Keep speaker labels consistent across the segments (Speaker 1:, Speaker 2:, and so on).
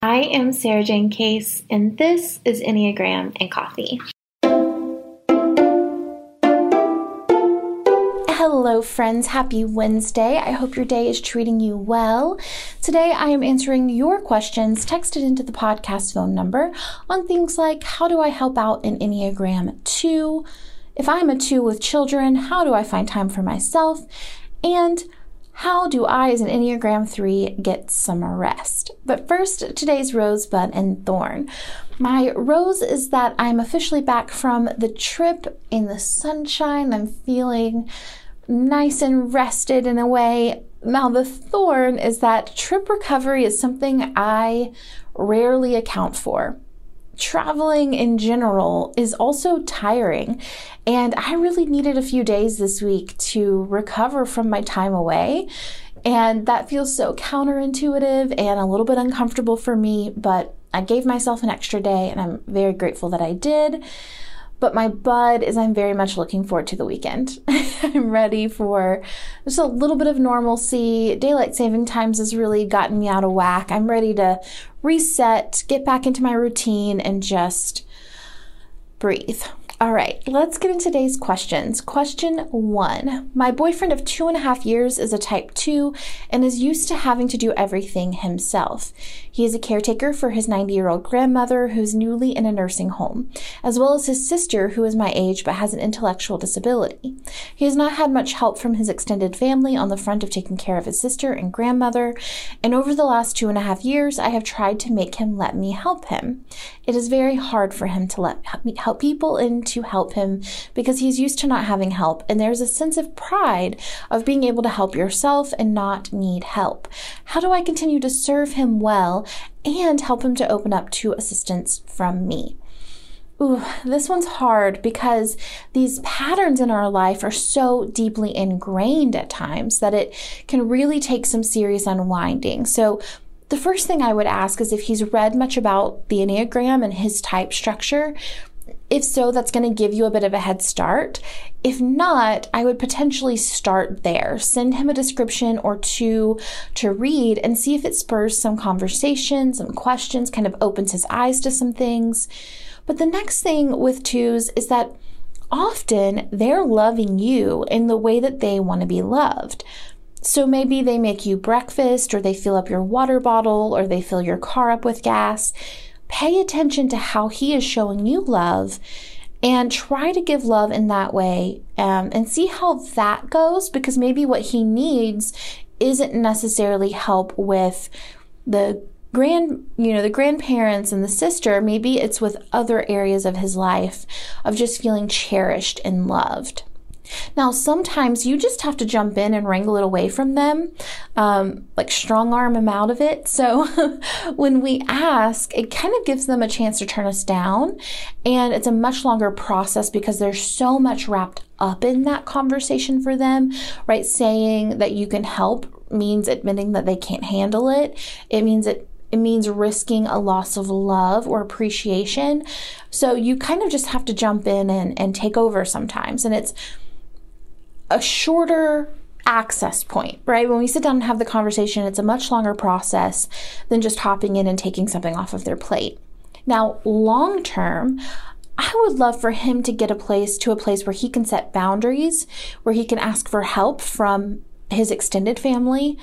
Speaker 1: I am Sarajane Case, and this is Enneagram and Coffee.
Speaker 2: Hello, friends. Happy Wednesday. I hope your day is treating you well. Today, I am answering your questions texted into the podcast phone number on things like how do I help out in Enneagram 2? If I'm a 2 with children, how do I find time for myself? And how do I, as an Enneagram 3, get some rest? But first, today's rosebud and thorn. My rose is that I'm officially back from the trip in the sunshine. I'm feeling nice and rested in a way. Now, the thorn is that trip recovery is something I rarely account for traveling in general is also tiring. And I really needed a few days this week to recover from my time away. And that feels so counterintuitive and a little bit uncomfortable for me, but I gave myself an extra day and I'm very grateful that I did. But my bud is I'm very much looking forward to the weekend. I'm ready for just a little bit of normalcy. Daylight saving times has really gotten me out of whack. I'm ready to reset, get back into my routine, and just breathe. All right, let's get into today's questions. Question one My boyfriend of two and a half years is a type two and is used to having to do everything himself. He is a caretaker for his 90 year old grandmother who's newly in a nursing home, as well as his sister who is my age but has an intellectual disability. He has not had much help from his extended family on the front of taking care of his sister and grandmother, and over the last two and a half years, I have tried to make him let me help him. It is very hard for him to let help people and to help him because he's used to not having help, and there's a sense of pride of being able to help yourself and not need help. How do I continue to serve him well and help him to open up to assistance from me? Ooh, this one's hard because these patterns in our life are so deeply ingrained at times that it can really take some serious unwinding. So, the first thing I would ask is if he's read much about the Enneagram and his type structure. If so, that's going to give you a bit of a head start. If not, I would potentially start there. Send him a description or two to read and see if it spurs some conversation, some questions, kind of opens his eyes to some things. But the next thing with twos is that often they're loving you in the way that they want to be loved. So maybe they make you breakfast, or they fill up your water bottle, or they fill your car up with gas. Pay attention to how he is showing you love and try to give love in that way um, and see how that goes because maybe what he needs isn't necessarily help with the grand you know the grandparents and the sister. Maybe it's with other areas of his life of just feeling cherished and loved now, sometimes you just have to jump in and wrangle it away from them, um, like strong arm them out of it. So when we ask, it kind of gives them a chance to turn us down. And it's a much longer process because there's so much wrapped up in that conversation for them, right? Saying that you can help means admitting that they can't handle it. It means it it means risking a loss of love or appreciation. So you kind of just have to jump in and, and take over sometimes. And it's a shorter access point, right? When we sit down and have the conversation, it's a much longer process than just hopping in and taking something off of their plate. Now, long term, I would love for him to get a place to a place where he can set boundaries, where he can ask for help from his extended family.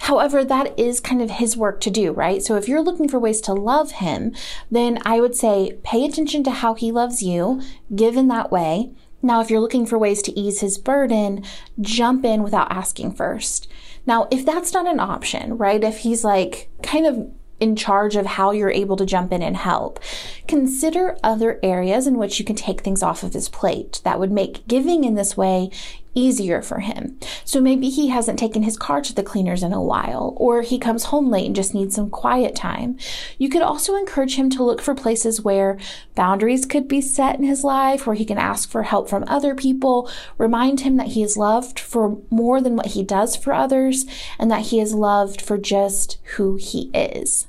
Speaker 2: However, that is kind of his work to do, right? So if you're looking for ways to love him, then I would say pay attention to how he loves you, give in that way, now, if you're looking for ways to ease his burden, jump in without asking first. Now, if that's not an option, right? If he's like kind of in charge of how you're able to jump in and help. Consider other areas in which you can take things off of his plate that would make giving in this way easier for him. So maybe he hasn't taken his car to the cleaners in a while, or he comes home late and just needs some quiet time. You could also encourage him to look for places where boundaries could be set in his life, where he can ask for help from other people, remind him that he is loved for more than what he does for others, and that he is loved for just who he is.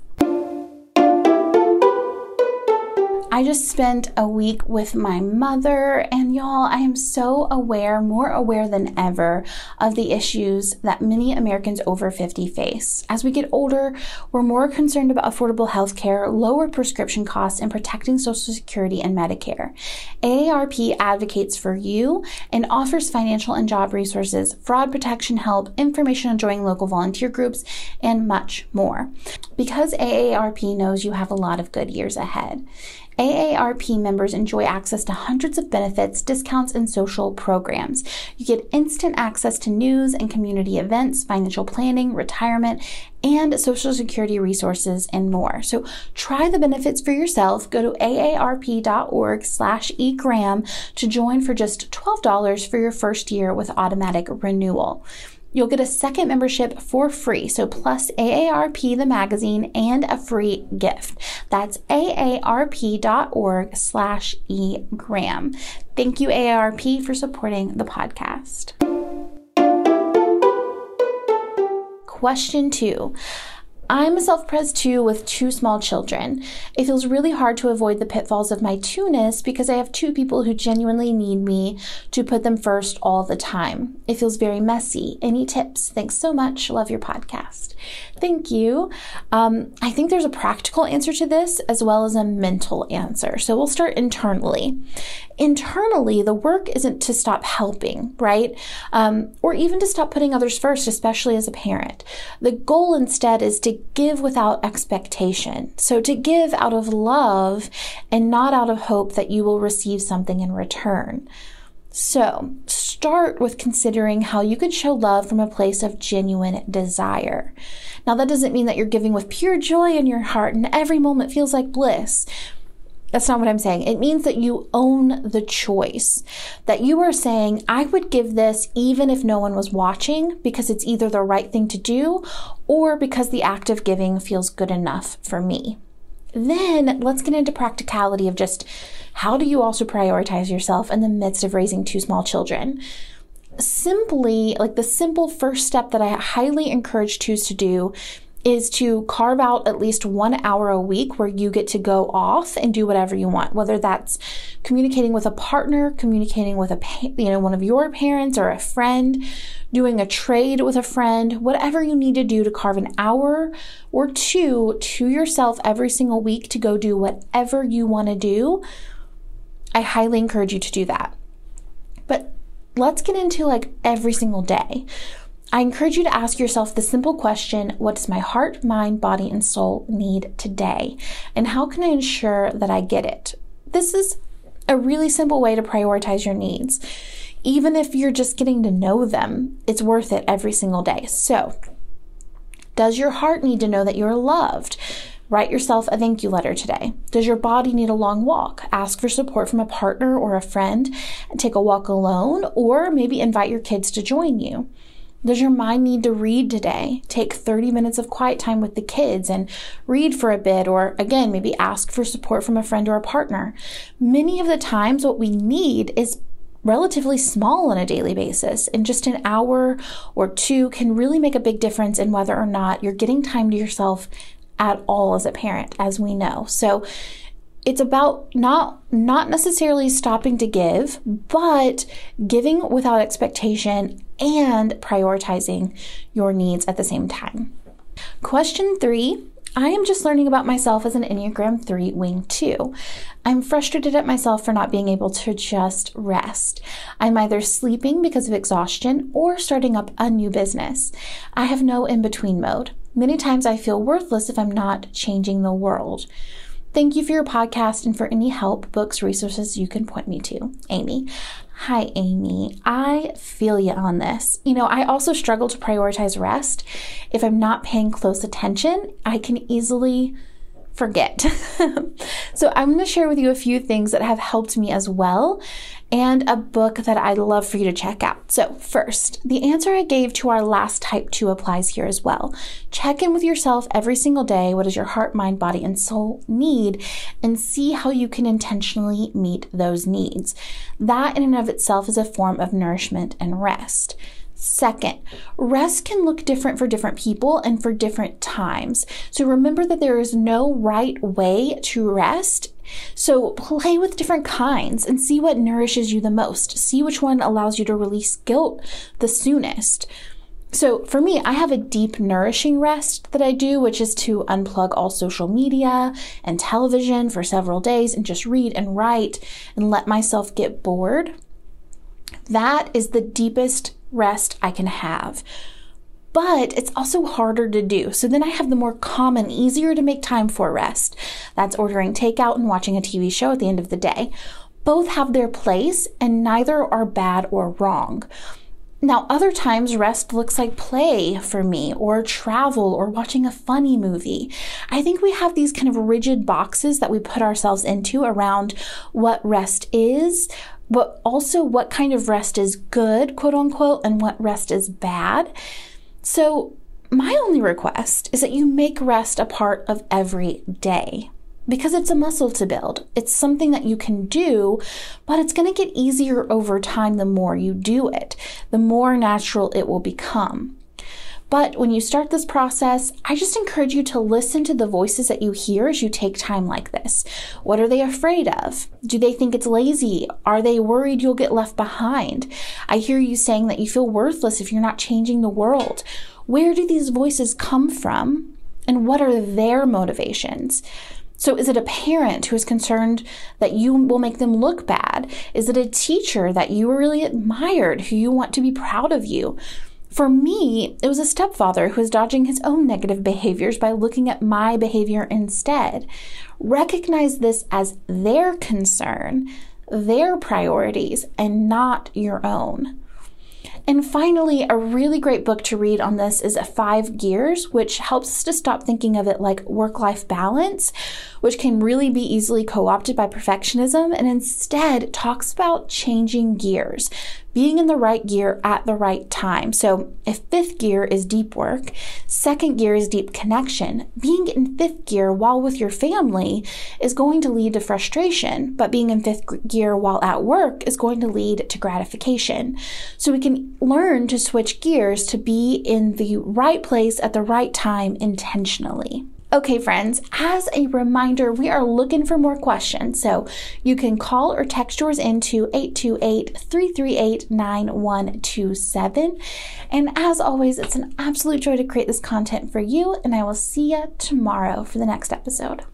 Speaker 2: I just spent a week with my mother, and y'all, I am so aware, more aware than ever, of the issues that many Americans over 50 face. As we get older, we're more concerned about affordable health care, lower prescription costs, and protecting Social Security and Medicare. AARP advocates for you and offers financial and job resources, fraud protection help, information on joining local volunteer groups, and much more. Because AARP knows you have a lot of good years ahead. AARP members enjoy access to hundreds of benefits, discounts, and social programs. You get instant access to news and community events, financial planning, retirement, and Social Security resources and more. So try the benefits for yourself. Go to aarp.org slash egram to join for just $12 for your first year with automatic renewal. You'll get a second membership for free, so plus AARP the magazine and a free gift. That's aarp.org slash egram. Thank you, AARP, for supporting the podcast. Question two. I'm a self pres two with two small children. It feels really hard to avoid the pitfalls of my two-ness because I have two people who genuinely need me to put them first all the time. It feels very messy. Any tips? Thanks so much. Love your podcast. Thank you. Um, I think there's a practical answer to this as well as a mental answer. So we'll start internally internally, the work isn't to stop helping, right? Um, or even to stop putting others first, especially as a parent. The goal instead is to give without expectation. So to give out of love and not out of hope that you will receive something in return. So, start with considering how you could show love from a place of genuine desire. Now, that doesn't mean that you're giving with pure joy in your heart and every moment feels like bliss. That's not what I'm saying. It means that you own the choice. That you are saying, I would give this even if no one was watching because it's either the right thing to do or because the act of giving feels good enough for me. Then let's get into practicality of just how do you also prioritize yourself in the midst of raising two small children? Simply, like the simple first step that I highly encourage twos to do is to carve out at least one hour a week where you get to go off and do whatever you want, whether that's communicating with a partner, communicating with a, you know, one of your parents or a friend, doing a trade with a friend, whatever you need to do to carve an hour or two to yourself every single week to go do whatever you want to do. I highly encourage you to do that. But let's get into like every single day. I encourage you to ask yourself the simple question What does my heart, mind, body, and soul need today? And how can I ensure that I get it? This is a really simple way to prioritize your needs. Even if you're just getting to know them, it's worth it every single day. So, does your heart need to know that you're loved? Write yourself a thank you letter today. Does your body need a long walk? Ask for support from a partner or a friend. Take a walk alone, or maybe invite your kids to join you. Does your mind need to read today? Take 30 minutes of quiet time with the kids and read for a bit, or again, maybe ask for support from a friend or a partner. Many of the times, what we need is relatively small on a daily basis, and just an hour or two can really make a big difference in whether or not you're getting time to yourself at all as a parent, as we know. So, it's about not not necessarily stopping to give, but giving without expectation and prioritizing your needs at the same time. Question 3 I am just learning about myself as an Enneagram 3 wing 2. I'm frustrated at myself for not being able to just rest. I'm either sleeping because of exhaustion or starting up a new business. I have no in between mode. Many times I feel worthless if I'm not changing the world. Thank you for your podcast and for any help, books, resources you can point me to. Amy. Hi, Amy. I feel you on this. You know, I also struggle to prioritize rest. If I'm not paying close attention, I can easily forget. so, I'm going to share with you a few things that have helped me as well and a book that I'd love for you to check out. So, first, the answer I gave to our last type 2 applies here as well. Check in with yourself every single day. What does your heart, mind, body, and soul need? And see how you can intentionally meet those needs. That, in and of itself, is a form of nourishment and rest. Second, rest can look different for different people and for different times. So remember that there is no right way to rest. So play with different kinds and see what nourishes you the most. See which one allows you to release guilt the soonest. So for me, I have a deep, nourishing rest that I do, which is to unplug all social media and television for several days and just read and write and let myself get bored. That is the deepest rest I can have. But it's also harder to do. So then I have the more common, easier to make time for rest. That's ordering takeout and watching a TV show at the end of the day. Both have their place, and neither are bad or wrong. Now, other times rest looks like play for me, or travel, or watching a funny movie. I think we have these kind of rigid boxes that we put ourselves into around what rest is, but also what kind of rest is good, quote unquote, and what rest is bad. So, my only request is that you make rest a part of every day because it's a muscle to build. It's something that you can do, but it's going to get easier over time the more you do it, the more natural it will become. But when you start this process, I just encourage you to listen to the voices that you hear as you take time like this. What are they afraid of? Do they think it's lazy? Are they worried you'll get left behind? I hear you saying that you feel worthless if you're not changing the world. Where do these voices come from? And what are their motivations? So, is it a parent who is concerned that you will make them look bad? Is it a teacher that you really admired who you want to be proud of you? For me, it was a stepfather who was dodging his own negative behaviors by looking at my behavior instead. Recognize this as their concern, their priorities, and not your own. And finally, a really great book to read on this is Five Gears, which helps us to stop thinking of it like work life balance, which can really be easily co opted by perfectionism, and instead talks about changing gears, being in the right gear at the right time. So, if fifth gear is deep work, second gear is deep connection. Being in fifth gear while with your family is going to lead to frustration, but being in fifth gear while at work is going to lead to gratification. So, we can learn to switch gears to be in the right place at the right time intentionally. Okay, friends, as a reminder, we are looking for more questions. So you can call or text yours into 828 338 9127. And as always, it's an absolute joy to create this content for you. And I will see you tomorrow for the next episode.